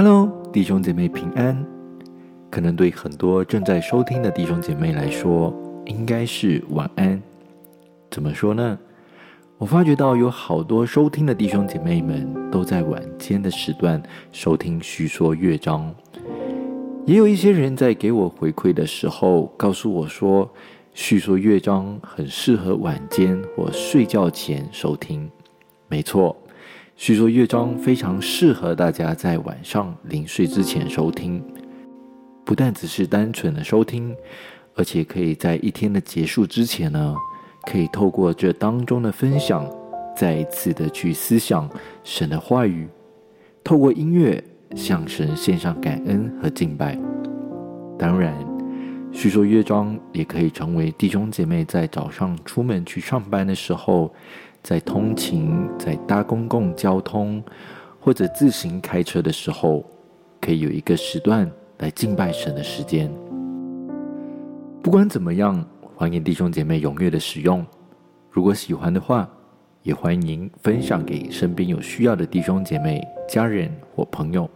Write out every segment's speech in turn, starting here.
Hello，弟兄姐妹平安。可能对很多正在收听的弟兄姐妹来说，应该是晚安。怎么说呢？我发觉到有好多收听的弟兄姐妹们都在晚间的时段收听叙说乐章，也有一些人在给我回馈的时候告诉我说，叙说乐章很适合晚间或睡觉前收听。没错。叙说乐章非常适合大家在晚上临睡之前收听，不但只是单纯的收听，而且可以在一天的结束之前呢，可以透过这当中的分享，再一次的去思想神的话语，透过音乐向神献上感恩和敬拜。当然，叙说乐章也可以成为弟兄姐妹在早上出门去上班的时候。在通勤、在搭公共交通或者自行开车的时候，可以有一个时段来敬拜神的时间。不管怎么样，欢迎弟兄姐妹踊跃的使用。如果喜欢的话，也欢迎分享给身边有需要的弟兄姐妹、家人或朋友。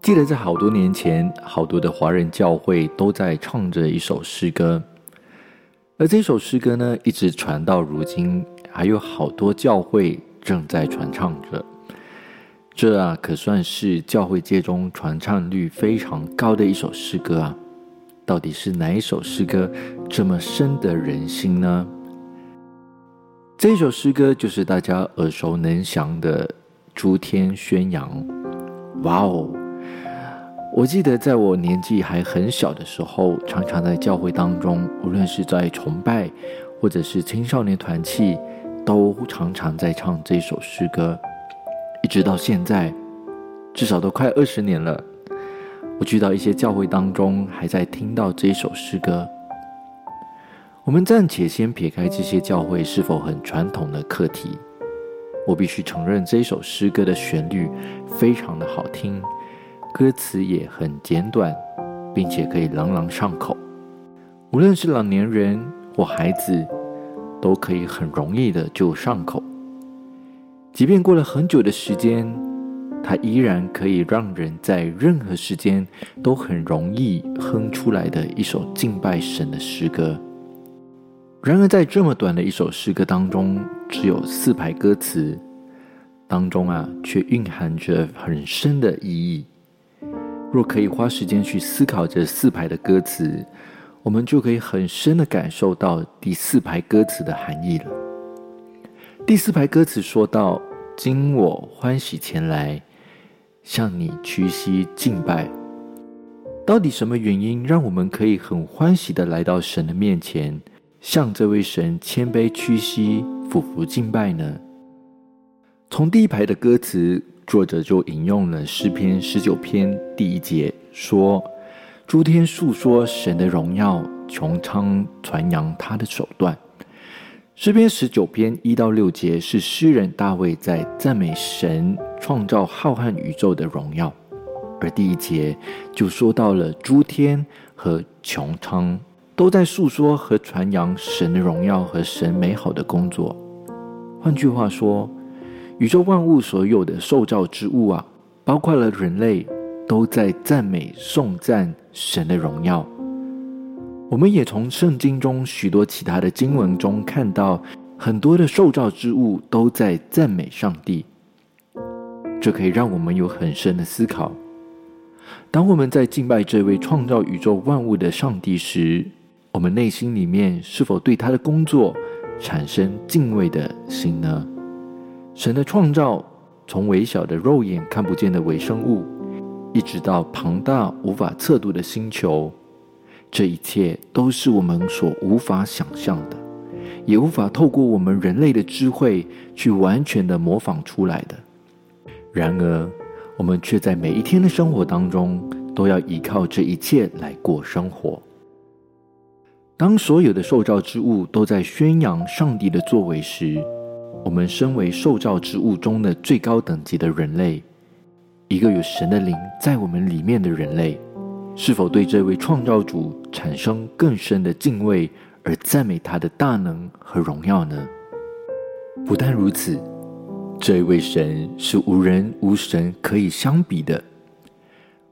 记得在好多年前，好多的华人教会都在唱着一首诗歌。而这首诗歌呢，一直传到如今，还有好多教会正在传唱着。这啊，可算是教会界中传唱率非常高的一首诗歌啊！到底是哪一首诗歌这么深得人心呢？这首诗歌就是大家耳熟能详的《诸天宣扬》。哇哦！我记得在我年纪还很小的时候，常常在教会当中，无论是在崇拜，或者是青少年团契，都常常在唱这首诗歌。一直到现在，至少都快二十年了，我去到一些教会当中，还在听到这首诗歌。我们暂且先撇开这些教会是否很传统的课题，我必须承认这首诗歌的旋律非常的好听。歌词也很简短，并且可以朗朗上口，无论是老年人或孩子，都可以很容易的就上口。即便过了很久的时间，它依然可以让人在任何时间都很容易哼出来的一首敬拜神的诗歌。然而，在这么短的一首诗歌当中，只有四排歌词，当中啊，却蕴含着很深的意义。若可以花时间去思考这四排的歌词，我们就可以很深的感受到第四排歌词的含义了。第四排歌词说到：“今我欢喜前来，向你屈膝敬拜。”到底什么原因让我们可以很欢喜的来到神的面前，向这位神谦卑屈膝、俯伏敬拜呢？从第一排的歌词。作者就引用了诗篇十九篇第一节，说：“诸天述说神的荣耀，穹苍传扬他的手段。”诗篇十九篇一到六节是诗人大卫在赞美神创造浩瀚宇宙的荣耀，而第一节就说到了诸天和穹苍都在诉说和传扬神的荣耀和神美好的工作。换句话说。宇宙万物所有的受造之物啊，包括了人类，都在赞美颂赞神的荣耀。我们也从圣经中许多其他的经文中看到，很多的受造之物都在赞美上帝。这可以让我们有很深的思考：当我们在敬拜这位创造宇宙万物的上帝时，我们内心里面是否对他的工作产生敬畏的心呢？神的创造，从微小的肉眼看不见的微生物，一直到庞大无法测度的星球，这一切都是我们所无法想象的，也无法透过我们人类的智慧去完全的模仿出来的。然而，我们却在每一天的生活当中，都要依靠这一切来过生活。当所有的受造之物都在宣扬上帝的作为时，我们身为受造之物中的最高等级的人类，一个有神的灵在我们里面的人类，是否对这位创造主产生更深的敬畏而赞美他的大能和荣耀呢？不但如此，这位神是无人无神可以相比的。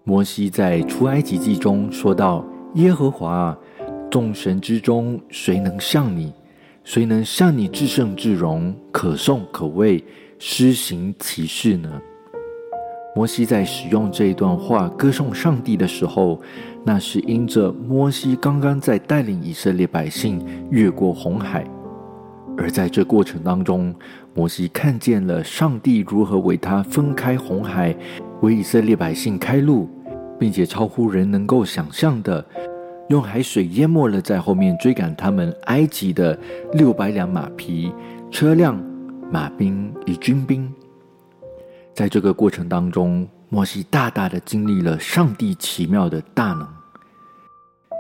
摩西在出埃及记中说道：“耶和华，众神之中，谁能像你？谁能像你至圣至荣，可颂可畏，施行其事呢？”摩西在使用这一段话歌颂上帝的时候，那是因着摩西刚刚在带领以色列百姓越过红海，而在这过程当中，摩西看见了上帝如何为他分开红海，为以色列百姓开路，并且超乎人能够想象的，用海水淹没了在后面追赶他们埃及的六百辆马匹、车辆、马兵与军兵。在这个过程当中，摩西大大的经历了上帝奇妙的大能，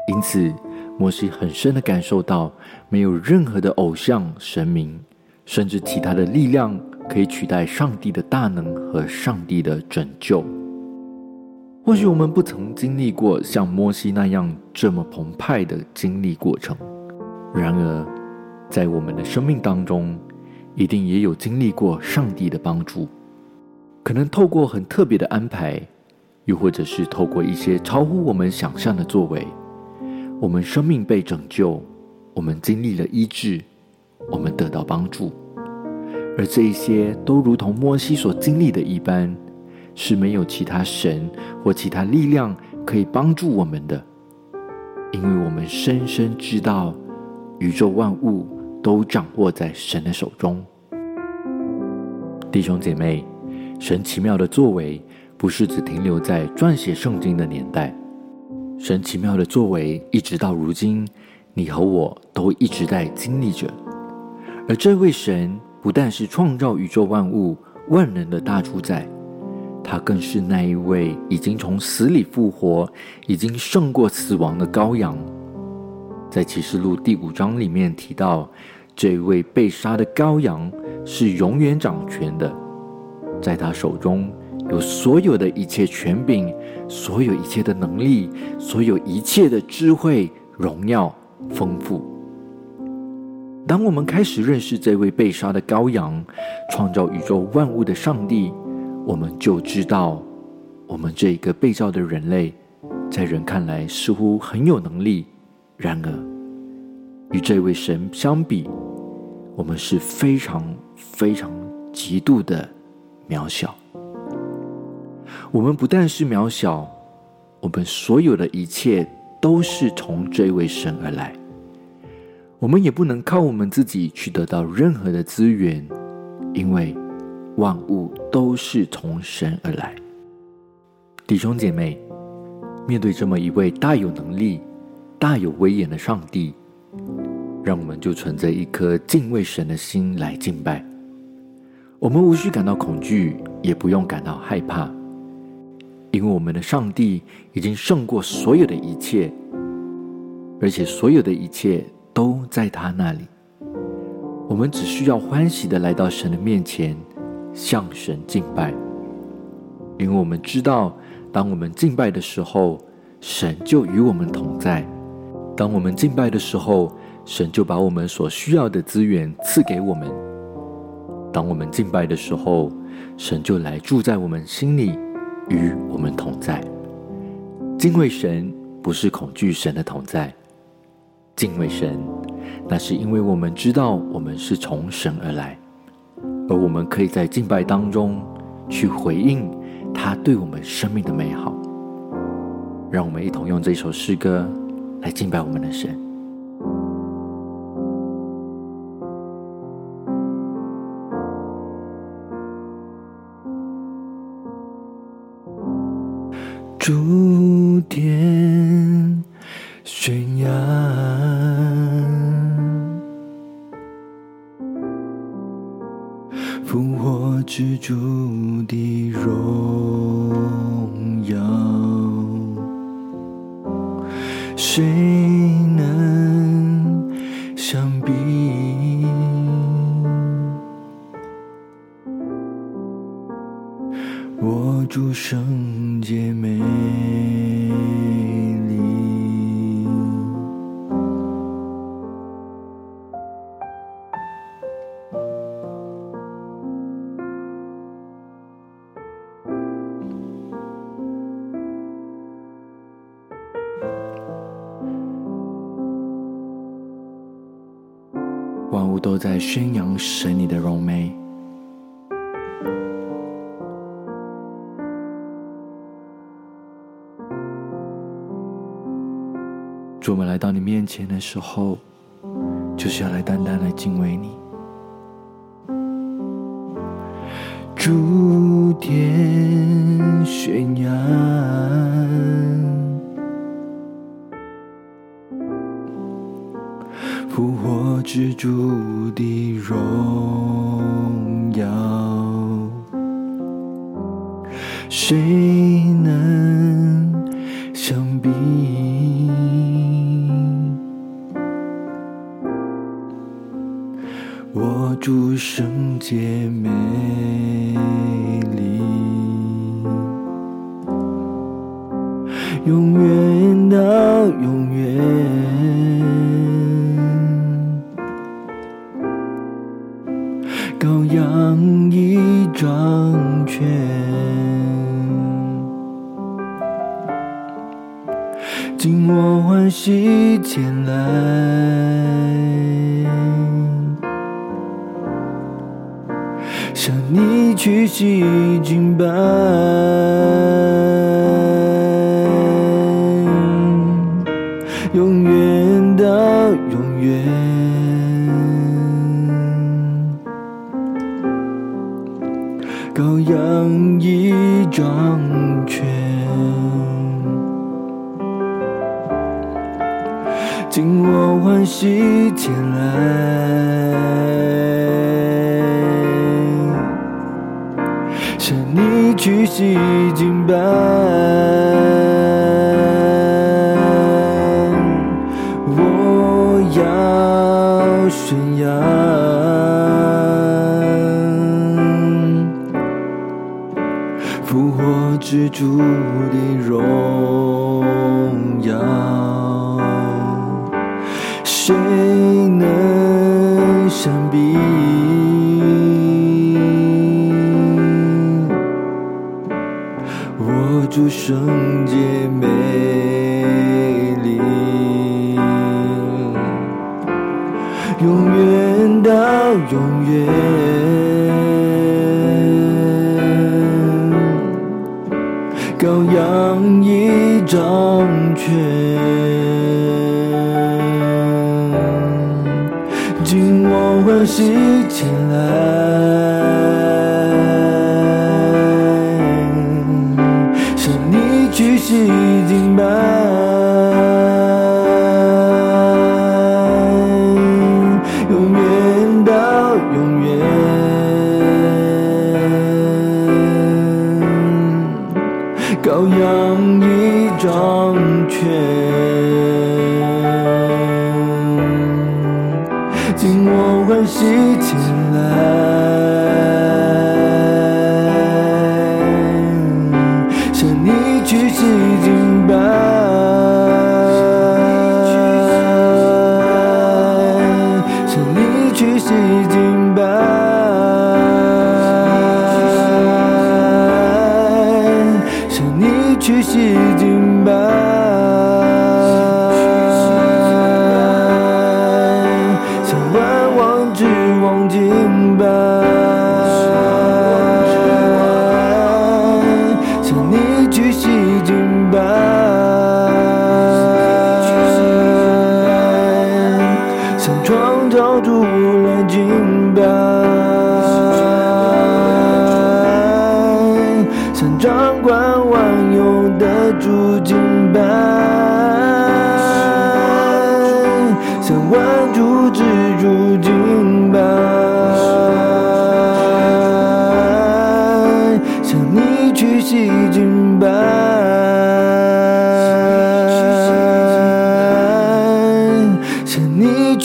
因此摩西很深的感受到，没有任何的偶像、神明，甚至其他的力量可以取代上帝的大能和上帝的拯救。或许我们不曾经历过像摩西那样这么澎湃的经历过程，然而在我们的生命当中，一定也有经历过上帝的帮助。可能透过很特别的安排，又或者是透过一些超乎我们想象的作为，我们生命被拯救，我们经历了医治，我们得到帮助，而这一些都如同摩西所经历的一般，是没有其他神或其他力量可以帮助我们的，因为我们深深知道，宇宙万物都掌握在神的手中，弟兄姐妹。神奇妙的作为，不是只停留在撰写圣经的年代。神奇妙的作为，一直到如今，你和我都一直在经历着。而这位神，不但是创造宇宙万物、万能的大主宰，他更是那一位已经从死里复活、已经胜过死亡的羔羊。在启示录第五章里面提到，这位被杀的羔羊是永远掌权的。在他手中有所有的一切权柄，所有一切的能力，所有一切的智慧、荣耀、丰富。当我们开始认识这位被杀的羔羊，创造宇宙万物的上帝，我们就知道，我们这一个被造的人类，在人看来似乎很有能力，然而与这位神相比，我们是非常非常极度的。渺小，我们不但是渺小，我们所有的一切都是从这位神而来。我们也不能靠我们自己去得到任何的资源，因为万物都是从神而来。弟兄姐妹，面对这么一位大有能力、大有威严的上帝，让我们就存着一颗敬畏神的心来敬拜。我们无需感到恐惧，也不用感到害怕，因为我们的上帝已经胜过所有的一切，而且所有的一切都在他那里。我们只需要欢喜的来到神的面前，向神敬拜，因为我们知道，当我们敬拜的时候，神就与我们同在；当我们敬拜的时候，神就把我们所需要的资源赐给我们。当我们敬拜的时候，神就来住在我们心里，与我们同在。敬畏神不是恐惧神的同在，敬畏神，那是因为我们知道我们是从神而来，而我们可以在敬拜当中去回应他对我们生命的美好。让我们一同用这首诗歌来敬拜我们的神。主殿悬崖，活之主的荣耀，谁万物都在宣扬神你的荣美。主，我们来到你面前的时候，就是要来单单来敬畏你。主天宣扬，复活之主的荣耀，谁向你屈膝敬拜，永远到永远，羔羊已掌权，今我欢喜前来。屈膝敬拜，我要宣扬。复活之主。圣洁美丽，永远到永远，羔羊已掌权，今我欢喜几天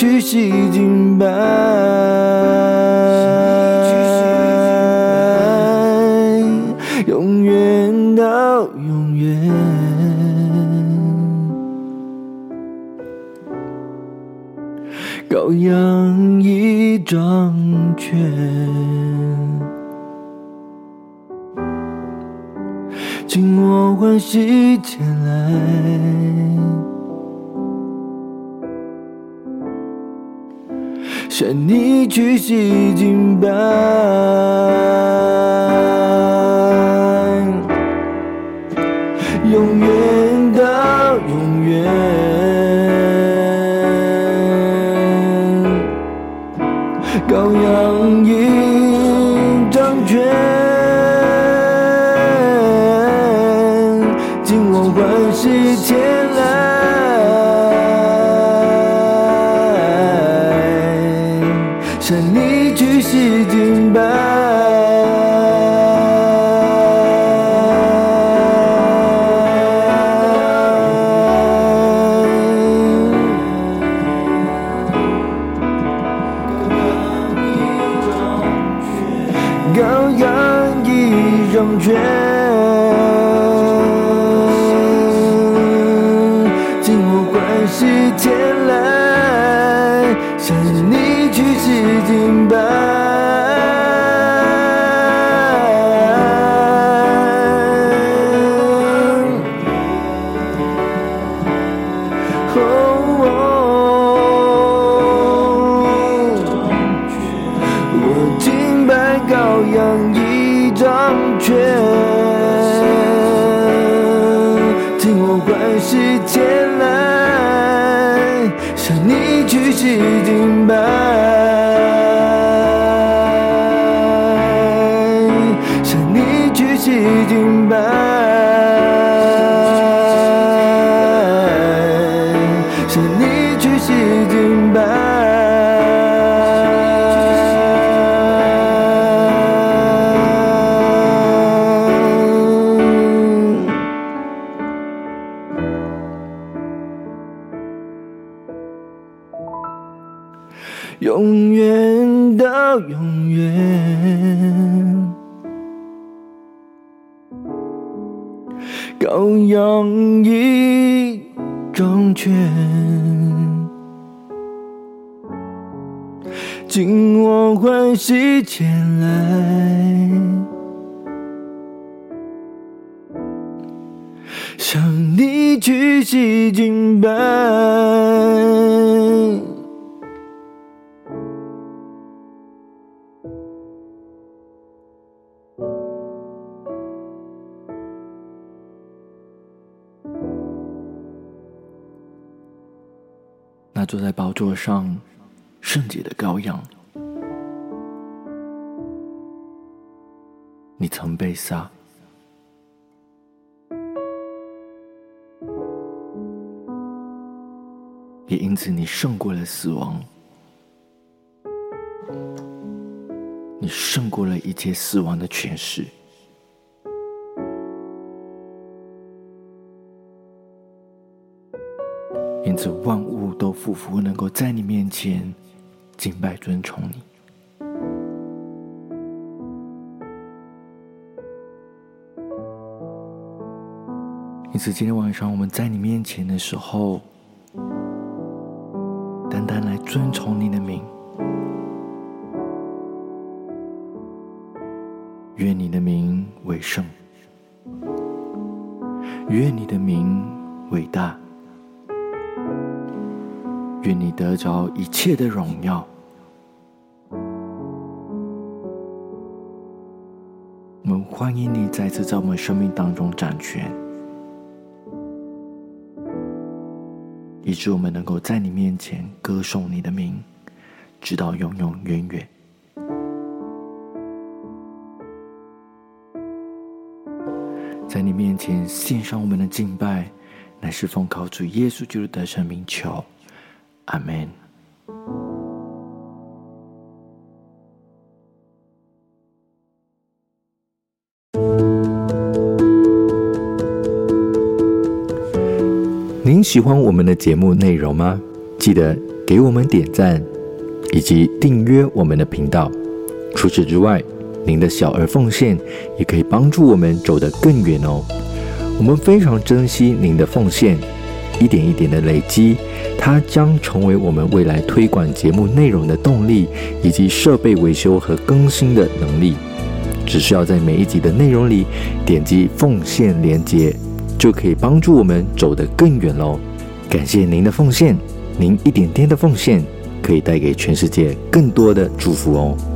去洗净白，永远到永远。高阳一掌拳，静默欢喜前来。带你去西京吧，永远到永远，羔羊高扬已成绝，静默欢喜天听我欢喜前来，向你举起金牌，高仰义忠犬，敬我欢喜前来，向你屈膝敬拜。那坐在宝座上圣洁的羔羊，你曾被杀，也因此你胜过了死亡，你胜过了一切死亡的权势。因此，万物都匍匐，能够在你面前敬拜尊崇你。因此，今天晚上我们在你面前的时候，着一切的荣耀。我们欢迎你再次在我们生命当中掌权，以致我们能够在你面前歌颂你的名，直到永永远远。在你面前献上我们的敬拜，乃是奉靠主耶稣基督的圣名求。阿门。您喜欢我们的节目内容吗？记得给我们点赞，以及订阅我们的频道。除此之外，您的小额奉献也可以帮助我们走得更远哦。我们非常珍惜您的奉献，一点一点的累积。它将成为我们未来推广节目内容的动力，以及设备维修和更新的能力。只需要在每一集的内容里点击奉献连接，就可以帮助我们走得更远喽。感谢您的奉献，您一点点的奉献可以带给全世界更多的祝福哦。